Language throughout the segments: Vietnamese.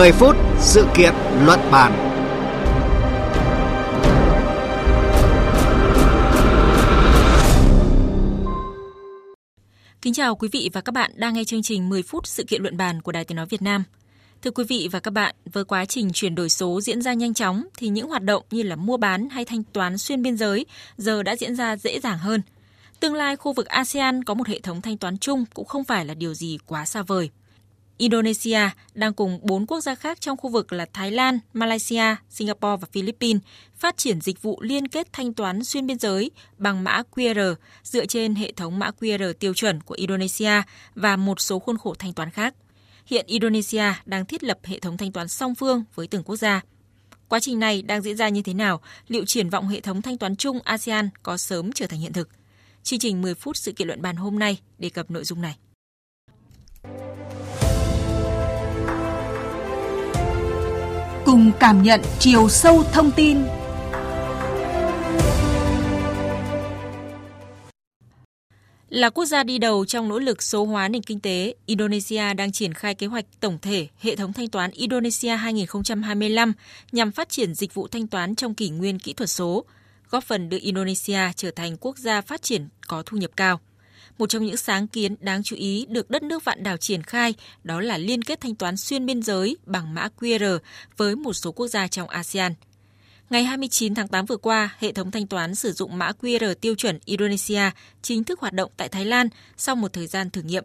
10 phút sự kiện luận bàn. Kính chào quý vị và các bạn đang nghe chương trình 10 phút sự kiện luận bàn của Đài Tiếng nói Việt Nam. Thưa quý vị và các bạn, với quá trình chuyển đổi số diễn ra nhanh chóng thì những hoạt động như là mua bán hay thanh toán xuyên biên giới giờ đã diễn ra dễ dàng hơn. Tương lai khu vực ASEAN có một hệ thống thanh toán chung cũng không phải là điều gì quá xa vời. Indonesia đang cùng bốn quốc gia khác trong khu vực là Thái Lan, Malaysia, Singapore và Philippines phát triển dịch vụ liên kết thanh toán xuyên biên giới bằng mã QR dựa trên hệ thống mã QR tiêu chuẩn của Indonesia và một số khuôn khổ thanh toán khác. Hiện Indonesia đang thiết lập hệ thống thanh toán song phương với từng quốc gia. Quá trình này đang diễn ra như thế nào? Liệu triển vọng hệ thống thanh toán chung ASEAN có sớm trở thành hiện thực? Chương trình 10 phút sự kiện luận bàn hôm nay đề cập nội dung này. Cùng cảm nhận chiều sâu thông tin Là quốc gia đi đầu trong nỗ lực số hóa nền kinh tế, Indonesia đang triển khai kế hoạch tổng thể hệ thống thanh toán Indonesia 2025 nhằm phát triển dịch vụ thanh toán trong kỷ nguyên kỹ thuật số, góp phần đưa Indonesia trở thành quốc gia phát triển có thu nhập cao. Một trong những sáng kiến đáng chú ý được đất nước vạn đảo triển khai đó là liên kết thanh toán xuyên biên giới bằng mã QR với một số quốc gia trong ASEAN – Ngày 29 tháng 8 vừa qua, hệ thống thanh toán sử dụng mã QR tiêu chuẩn Indonesia chính thức hoạt động tại Thái Lan sau một thời gian thử nghiệm.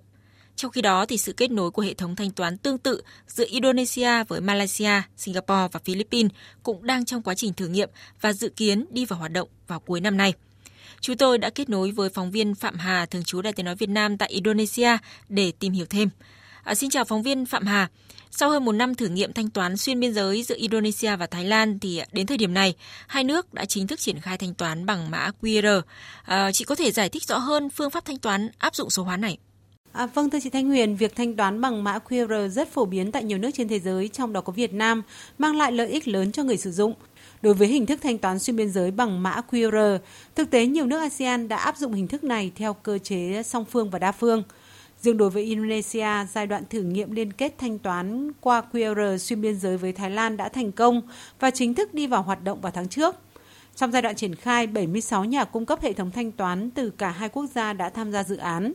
Trong khi đó, thì sự kết nối của hệ thống thanh toán tương tự giữa Indonesia với Malaysia, Singapore và Philippines cũng đang trong quá trình thử nghiệm và dự kiến đi vào hoạt động vào cuối năm nay. Chúng tôi đã kết nối với phóng viên Phạm Hà, thường trú Đài tiếng nói Việt Nam tại Indonesia để tìm hiểu thêm. À, xin chào phóng viên Phạm Hà. Sau hơn một năm thử nghiệm thanh toán xuyên biên giới giữa Indonesia và Thái Lan thì à, đến thời điểm này, hai nước đã chính thức triển khai thanh toán bằng mã QR. À, chị có thể giải thích rõ hơn phương pháp thanh toán áp dụng số hóa này? À, vâng thưa chị Thanh Huyền, việc thanh toán bằng mã QR rất phổ biến tại nhiều nước trên thế giới, trong đó có Việt Nam, mang lại lợi ích lớn cho người sử dụng. Đối với hình thức thanh toán xuyên biên giới bằng mã QR, thực tế nhiều nước ASEAN đã áp dụng hình thức này theo cơ chế song phương và đa phương. Riêng đối với Indonesia, giai đoạn thử nghiệm liên kết thanh toán qua QR xuyên biên giới với Thái Lan đã thành công và chính thức đi vào hoạt động vào tháng trước. Trong giai đoạn triển khai, 76 nhà cung cấp hệ thống thanh toán từ cả hai quốc gia đã tham gia dự án.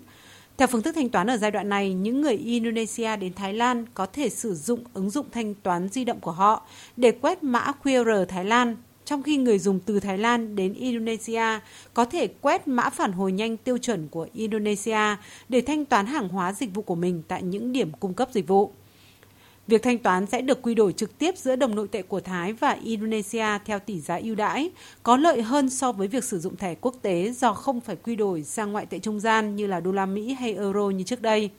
Theo phương thức thanh toán ở giai đoạn này, những người Indonesia đến Thái Lan có thể sử dụng ứng dụng thanh toán di động của họ để quét mã QR Thái Lan trong khi người dùng từ Thái Lan đến Indonesia có thể quét mã phản hồi nhanh tiêu chuẩn của Indonesia để thanh toán hàng hóa dịch vụ của mình tại những điểm cung cấp dịch vụ. Việc thanh toán sẽ được quy đổi trực tiếp giữa đồng nội tệ của Thái và Indonesia theo tỷ giá ưu đãi, có lợi hơn so với việc sử dụng thẻ quốc tế do không phải quy đổi sang ngoại tệ trung gian như là đô la Mỹ hay euro như trước đây.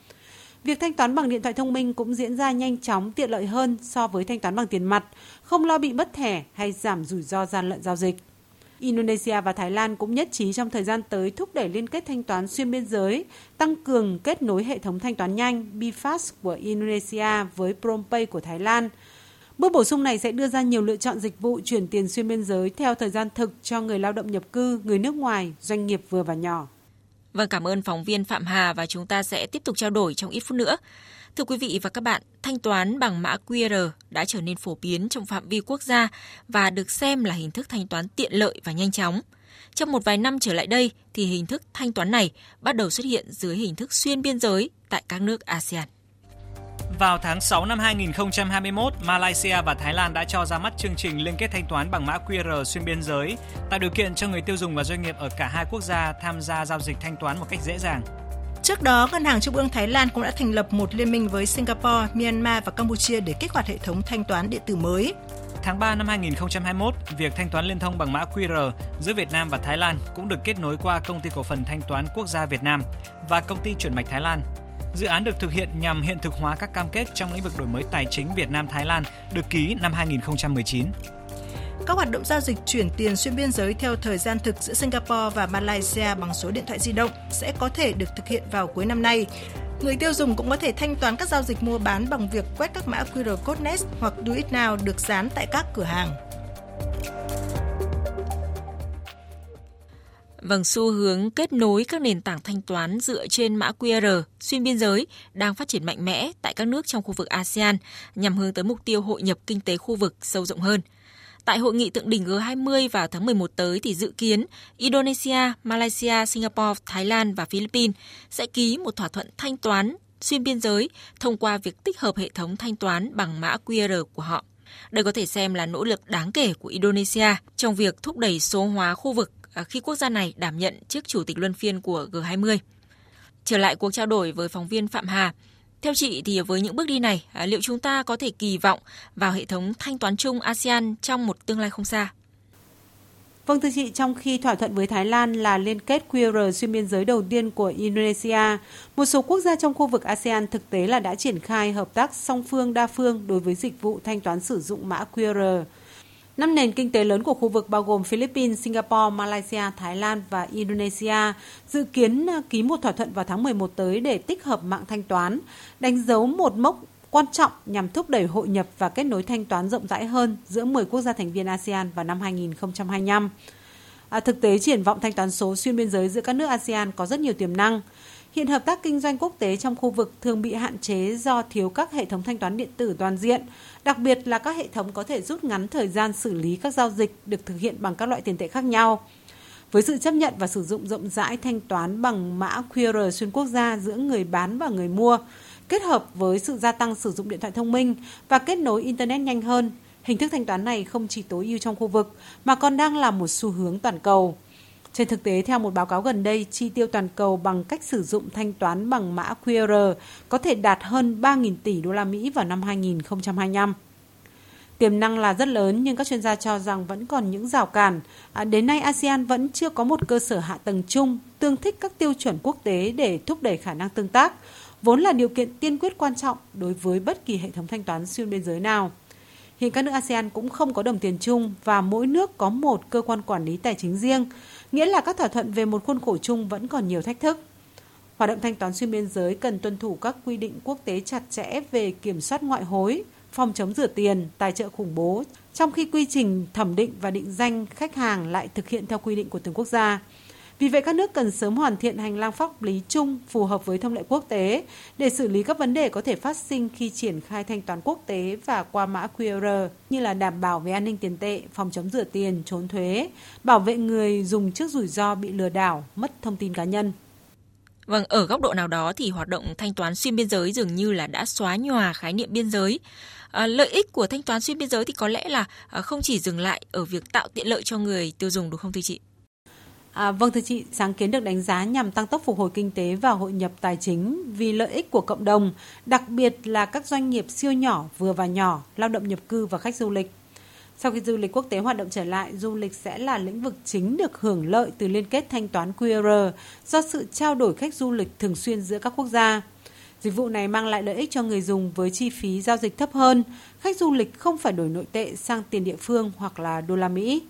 Việc thanh toán bằng điện thoại thông minh cũng diễn ra nhanh chóng, tiện lợi hơn so với thanh toán bằng tiền mặt, không lo bị mất thẻ hay giảm rủi ro gian lận giao dịch. Indonesia và Thái Lan cũng nhất trí trong thời gian tới thúc đẩy liên kết thanh toán xuyên biên giới, tăng cường kết nối hệ thống thanh toán nhanh BFAST của Indonesia với Prompay của Thái Lan. Bước bổ sung này sẽ đưa ra nhiều lựa chọn dịch vụ chuyển tiền xuyên biên giới theo thời gian thực cho người lao động nhập cư, người nước ngoài, doanh nghiệp vừa và nhỏ. Vâng, cảm ơn phóng viên Phạm Hà và chúng ta sẽ tiếp tục trao đổi trong ít phút nữa. Thưa quý vị và các bạn, thanh toán bằng mã QR đã trở nên phổ biến trong phạm vi quốc gia và được xem là hình thức thanh toán tiện lợi và nhanh chóng. Trong một vài năm trở lại đây thì hình thức thanh toán này bắt đầu xuất hiện dưới hình thức xuyên biên giới tại các nước ASEAN. Vào tháng 6 năm 2021, Malaysia và Thái Lan đã cho ra mắt chương trình liên kết thanh toán bằng mã QR xuyên biên giới, tạo điều kiện cho người tiêu dùng và doanh nghiệp ở cả hai quốc gia tham gia giao dịch thanh toán một cách dễ dàng. Trước đó, Ngân hàng Trung ương Thái Lan cũng đã thành lập một liên minh với Singapore, Myanmar và Campuchia để kích hoạt hệ thống thanh toán điện tử mới. Tháng 3 năm 2021, việc thanh toán liên thông bằng mã QR giữa Việt Nam và Thái Lan cũng được kết nối qua công ty cổ phần thanh toán quốc gia Việt Nam và công ty chuyển mạch Thái Lan Dự án được thực hiện nhằm hiện thực hóa các cam kết trong lĩnh vực đổi mới tài chính Việt Nam Thái Lan được ký năm 2019. Các hoạt động giao dịch chuyển tiền xuyên biên giới theo thời gian thực giữa Singapore và Malaysia bằng số điện thoại di động sẽ có thể được thực hiện vào cuối năm nay. Người tiêu dùng cũng có thể thanh toán các giao dịch mua bán bằng việc quét các mã QR code Nest hoặc Do It Now được dán tại các cửa hàng. Vâng, xu hướng kết nối các nền tảng thanh toán dựa trên mã QR xuyên biên giới đang phát triển mạnh mẽ tại các nước trong khu vực ASEAN nhằm hướng tới mục tiêu hội nhập kinh tế khu vực sâu rộng hơn. Tại hội nghị thượng đỉnh G20 vào tháng 11 tới thì dự kiến Indonesia, Malaysia, Singapore, Thái Lan và Philippines sẽ ký một thỏa thuận thanh toán xuyên biên giới thông qua việc tích hợp hệ thống thanh toán bằng mã QR của họ. Đây có thể xem là nỗ lực đáng kể của Indonesia trong việc thúc đẩy số hóa khu vực à, khi quốc gia này đảm nhận chức chủ tịch luân phiên của G20. Trở lại cuộc trao đổi với phóng viên Phạm Hà, theo chị thì với những bước đi này, à, liệu chúng ta có thể kỳ vọng vào hệ thống thanh toán chung ASEAN trong một tương lai không xa? Vâng thưa chị, trong khi thỏa thuận với Thái Lan là liên kết QR xuyên biên giới đầu tiên của Indonesia, một số quốc gia trong khu vực ASEAN thực tế là đã triển khai hợp tác song phương đa phương đối với dịch vụ thanh toán sử dụng mã QR. Năm nền kinh tế lớn của khu vực bao gồm Philippines, Singapore, Malaysia, Thái Lan và Indonesia dự kiến à, ký một thỏa thuận vào tháng 11 tới để tích hợp mạng thanh toán, đánh dấu một mốc quan trọng nhằm thúc đẩy hội nhập và kết nối thanh toán rộng rãi hơn giữa 10 quốc gia thành viên ASEAN vào năm 2025. À, thực tế triển vọng thanh toán số xuyên biên giới giữa các nước ASEAN có rất nhiều tiềm năng. Hiện hợp tác kinh doanh quốc tế trong khu vực thường bị hạn chế do thiếu các hệ thống thanh toán điện tử toàn diện, đặc biệt là các hệ thống có thể rút ngắn thời gian xử lý các giao dịch được thực hiện bằng các loại tiền tệ khác nhau. Với sự chấp nhận và sử dụng rộng rãi thanh toán bằng mã QR xuyên quốc gia giữa người bán và người mua, kết hợp với sự gia tăng sử dụng điện thoại thông minh và kết nối Internet nhanh hơn, hình thức thanh toán này không chỉ tối ưu trong khu vực mà còn đang là một xu hướng toàn cầu. Trên thực tế, theo một báo cáo gần đây, chi tiêu toàn cầu bằng cách sử dụng thanh toán bằng mã QR có thể đạt hơn 3.000 tỷ đô la Mỹ vào năm 2025. Tiềm năng là rất lớn nhưng các chuyên gia cho rằng vẫn còn những rào cản. À, đến nay ASEAN vẫn chưa có một cơ sở hạ tầng chung tương thích các tiêu chuẩn quốc tế để thúc đẩy khả năng tương tác, vốn là điều kiện tiên quyết quan trọng đối với bất kỳ hệ thống thanh toán xuyên biên giới nào. Hiện các nước ASEAN cũng không có đồng tiền chung và mỗi nước có một cơ quan quản lý tài chính riêng, nghĩa là các thỏa thuận về một khuôn khổ chung vẫn còn nhiều thách thức. Hoạt động thanh toán xuyên biên giới cần tuân thủ các quy định quốc tế chặt chẽ về kiểm soát ngoại hối, phòng chống rửa tiền, tài trợ khủng bố, trong khi quy trình thẩm định và định danh khách hàng lại thực hiện theo quy định của từng quốc gia. Vì vậy các nước cần sớm hoàn thiện hành lang pháp lý chung phù hợp với thông lệ quốc tế để xử lý các vấn đề có thể phát sinh khi triển khai thanh toán quốc tế và qua mã QR như là đảm bảo về an ninh tiền tệ, phòng chống rửa tiền, trốn thuế, bảo vệ người dùng trước rủi ro bị lừa đảo, mất thông tin cá nhân. Vâng, ở góc độ nào đó thì hoạt động thanh toán xuyên biên giới dường như là đã xóa nhòa khái niệm biên giới. À, lợi ích của thanh toán xuyên biên giới thì có lẽ là à, không chỉ dừng lại ở việc tạo tiện lợi cho người tiêu dùng đúng không thưa chị? À, vâng thưa chị, sáng kiến được đánh giá nhằm tăng tốc phục hồi kinh tế và hội nhập tài chính vì lợi ích của cộng đồng, đặc biệt là các doanh nghiệp siêu nhỏ, vừa và nhỏ, lao động nhập cư và khách du lịch. Sau khi du lịch quốc tế hoạt động trở lại, du lịch sẽ là lĩnh vực chính được hưởng lợi từ liên kết thanh toán QR do sự trao đổi khách du lịch thường xuyên giữa các quốc gia. Dịch vụ này mang lại lợi ích cho người dùng với chi phí giao dịch thấp hơn, khách du lịch không phải đổi nội tệ sang tiền địa phương hoặc là đô la Mỹ.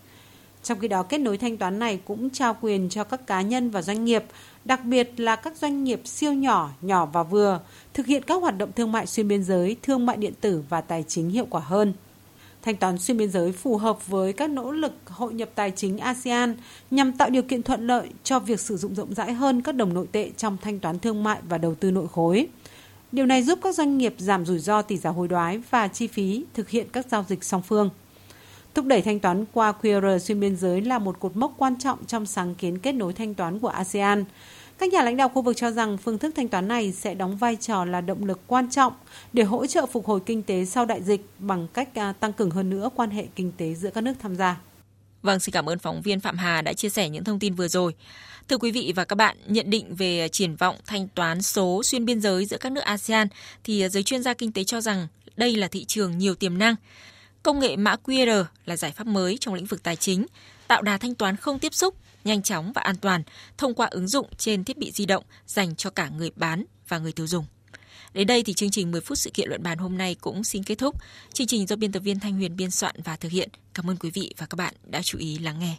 Trong khi đó, kết nối thanh toán này cũng trao quyền cho các cá nhân và doanh nghiệp, đặc biệt là các doanh nghiệp siêu nhỏ, nhỏ và vừa, thực hiện các hoạt động thương mại xuyên biên giới, thương mại điện tử và tài chính hiệu quả hơn. Thanh toán xuyên biên giới phù hợp với các nỗ lực hội nhập tài chính ASEAN nhằm tạo điều kiện thuận lợi cho việc sử dụng rộng rãi hơn các đồng nội tệ trong thanh toán thương mại và đầu tư nội khối. Điều này giúp các doanh nghiệp giảm rủi ro tỷ giá hối đoái và chi phí thực hiện các giao dịch song phương. Thúc đẩy thanh toán qua QR xuyên biên giới là một cột mốc quan trọng trong sáng kiến kết nối thanh toán của ASEAN. Các nhà lãnh đạo khu vực cho rằng phương thức thanh toán này sẽ đóng vai trò là động lực quan trọng để hỗ trợ phục hồi kinh tế sau đại dịch bằng cách à, tăng cường hơn nữa quan hệ kinh tế giữa các nước tham gia. Vâng, xin cảm ơn phóng viên Phạm Hà đã chia sẻ những thông tin vừa rồi. Thưa quý vị và các bạn, nhận định về triển vọng thanh toán số xuyên biên giới giữa các nước ASEAN thì giới chuyên gia kinh tế cho rằng đây là thị trường nhiều tiềm năng. Công nghệ mã QR là giải pháp mới trong lĩnh vực tài chính, tạo đà thanh toán không tiếp xúc, nhanh chóng và an toàn thông qua ứng dụng trên thiết bị di động dành cho cả người bán và người tiêu dùng. Đến đây thì chương trình 10 phút sự kiện luận bàn hôm nay cũng xin kết thúc. Chương trình do biên tập viên Thanh Huyền biên soạn và thực hiện. Cảm ơn quý vị và các bạn đã chú ý lắng nghe.